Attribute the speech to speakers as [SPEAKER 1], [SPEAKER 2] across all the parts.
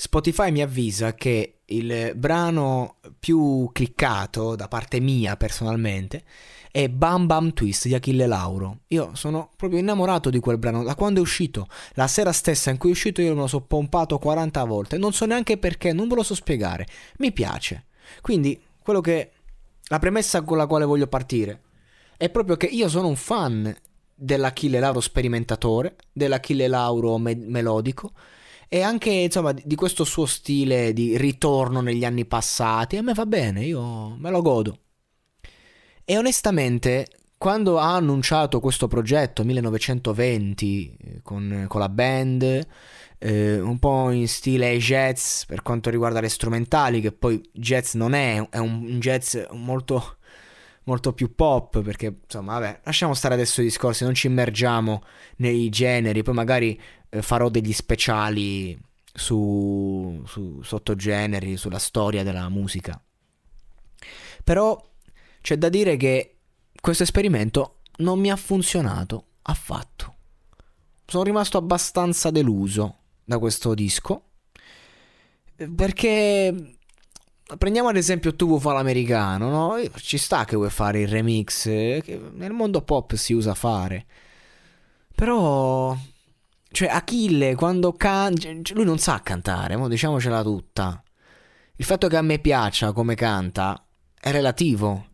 [SPEAKER 1] Spotify mi avvisa che il brano più cliccato da parte mia personalmente è Bam Bam Twist di Achille Lauro. Io sono proprio innamorato di quel brano da quando è uscito. La sera stessa in cui è uscito io me lo so pompato 40 volte. Non so neanche perché, non ve lo so spiegare. Mi piace. Quindi, quello che la premessa con la quale voglio partire è proprio che io sono un fan dell'Achille Lauro sperimentatore, dell'Achille Lauro me- melodico e anche insomma di questo suo stile di ritorno negli anni passati a me va bene, io me lo godo. E onestamente, quando ha annunciato questo progetto 1920 eh, con, con la band, eh, un po' in stile jazz per quanto riguarda le strumentali, che poi jazz non è, è un jazz molto molto più pop perché insomma vabbè lasciamo stare adesso i discorsi non ci immergiamo nei generi poi magari farò degli speciali su, su sottogeneri, sulla storia della musica. Però c'è da dire che questo esperimento non mi ha funzionato affatto. Sono rimasto abbastanza deluso da questo disco perché prendiamo ad esempio tu vuoi fare l'americano, no? Ci sta che vuoi fare il remix, che nel mondo pop si usa fare. Però cioè, Achille quando canta. Cioè, lui non sa cantare, mo diciamocela tutta. Il fatto che a me piaccia come canta è relativo.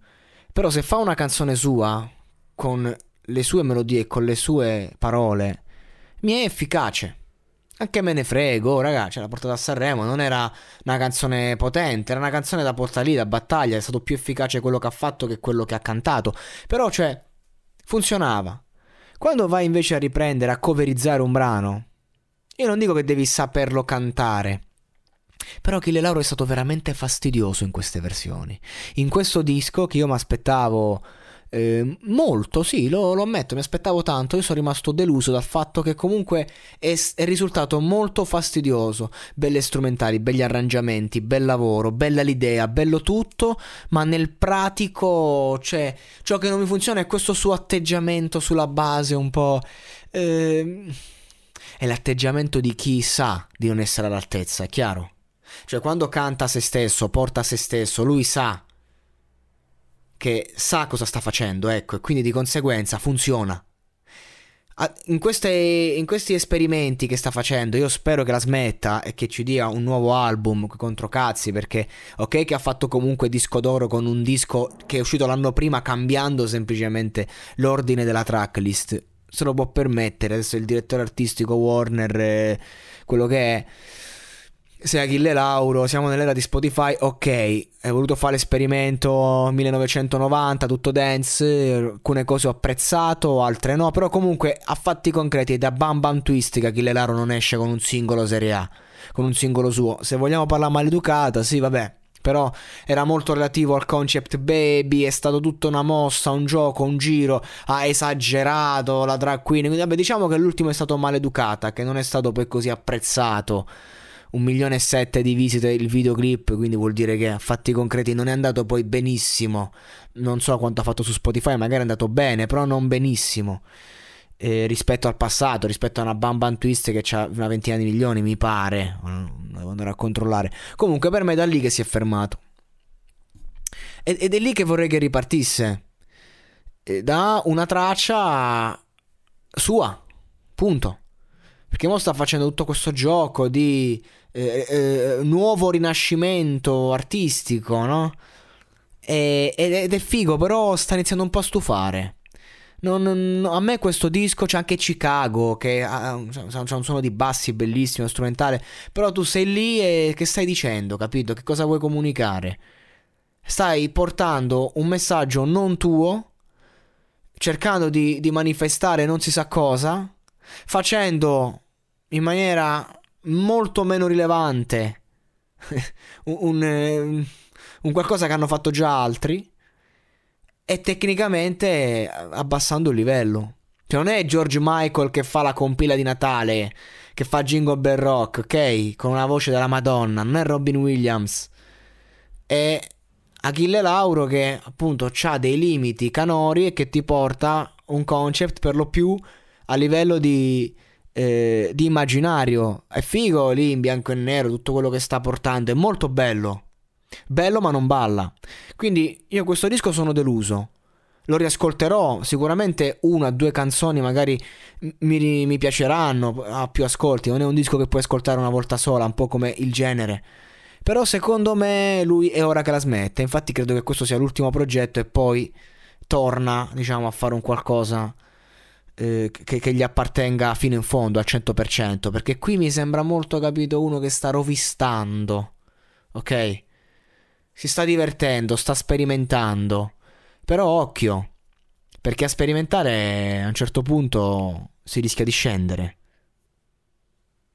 [SPEAKER 1] Però se fa una canzone sua, con le sue melodie e con le sue parole, mi è efficace. Anche me ne frego, oh, raga, ce l'ha portata a Sanremo, non era una canzone potente, era una canzone da portare lì, da battaglia, è stato più efficace quello che ha fatto che quello che ha cantato. Però, cioè, funzionava. Quando vai invece a riprendere, a coverizzare un brano, io non dico che devi saperlo cantare. Però Achille Lauro è stato veramente fastidioso in queste versioni. In questo disco che io mi aspettavo eh, molto, sì, lo, lo, ammetto, mi aspettavo tanto, io sono rimasto deluso dal fatto che comunque è, è, risultato molto fastidioso, belle strumentali, begli arrangiamenti, bel lavoro, bella l'idea, bello tutto, ma nel pratico, cioè, ciò che non mi funziona è questo suo atteggiamento sulla base un po'... Eh, è l'atteggiamento di chi sa di non essere all'altezza, è chiaro? Cioè quando canta a se stesso, porta a se stesso, lui sa che sa cosa sta facendo, ecco, e quindi di conseguenza funziona. In, queste, in, questi esperimenti che sta facendo, io spero che la smetta e che ci dia un nuovo album contro cazzi. Perché, ok, che ha fatto comunque disco d'oro con un disco che è uscito l'anno prima, cambiando semplicemente l'ordine della tracklist. Se lo può permettere. Adesso il direttore artistico Warner, eh, quello che è sei Achille Lauro, siamo nell'era di Spotify, ok, hai voluto fare l'esperimento 1990, tutto dance, alcune cose ho apprezzato, altre no, però comunque a fatti concreti da Bam Bam Twist che Achille Lauro non esce con un singolo Serie A, con un singolo suo. Se vogliamo parlare maleducata, sì, vabbè, però era molto relativo al concept baby, è stato tutta una mossa, un gioco, un giro, ha esagerato la drag queen, quindi vabbè diciamo che l'ultimo è stato maleducata, che non è stato poi così apprezzato un milione e sette di visite il videoclip, quindi vuol dire che a fatti concreti non è andato poi benissimo. Non so quanto ha fatto su Spotify, magari è andato bene, però non benissimo. Eh, rispetto al passato, rispetto a una Bam Twist che ha una ventina di milioni, mi pare. Devo andare a controllare. Comunque, per me è da lì che si è fermato. Ed è lì che vorrei che ripartisse. Da una traccia sua. Punto. Perché mo sta facendo tutto questo gioco di eh, eh, nuovo rinascimento artistico, no? E, ed è figo, però sta iniziando un po' a stufare. Non, non, a me questo disco c'è anche Chicago che ha, c'è un suono di bassi bellissimo, strumentale, però tu sei lì e che stai dicendo, capito? Che cosa vuoi comunicare? Stai portando un messaggio non tuo, cercando di, di manifestare non si sa cosa, facendo in maniera molto meno rilevante un, un, eh, un qualcosa che hanno fatto già altri e tecnicamente abbassando il livello. Cioè non è George Michael che fa la compila di Natale, che fa Jingle Bell Rock, ok? Con una voce della Madonna, non è Robin Williams. È Achille Lauro che appunto ha dei limiti canori e che ti porta un concept per lo più a livello di, eh, di immaginario. È figo lì in bianco e nero tutto quello che sta portando, è molto bello. Bello ma non balla. Quindi io questo disco sono deluso. Lo riascolterò, sicuramente una o due canzoni magari mi, mi piaceranno, ha più ascolti, non è un disco che puoi ascoltare una volta sola, un po' come il genere. Però secondo me lui è ora che la smette, infatti credo che questo sia l'ultimo progetto e poi torna, diciamo, a fare un qualcosa eh, che, che, gli appartenga fino in fondo al 100%, perché qui mi sembra molto capito uno che sta rovistando, ok? Si sta divertendo, sta sperimentando. Però occhio, perché a sperimentare a un certo punto si rischia di scendere.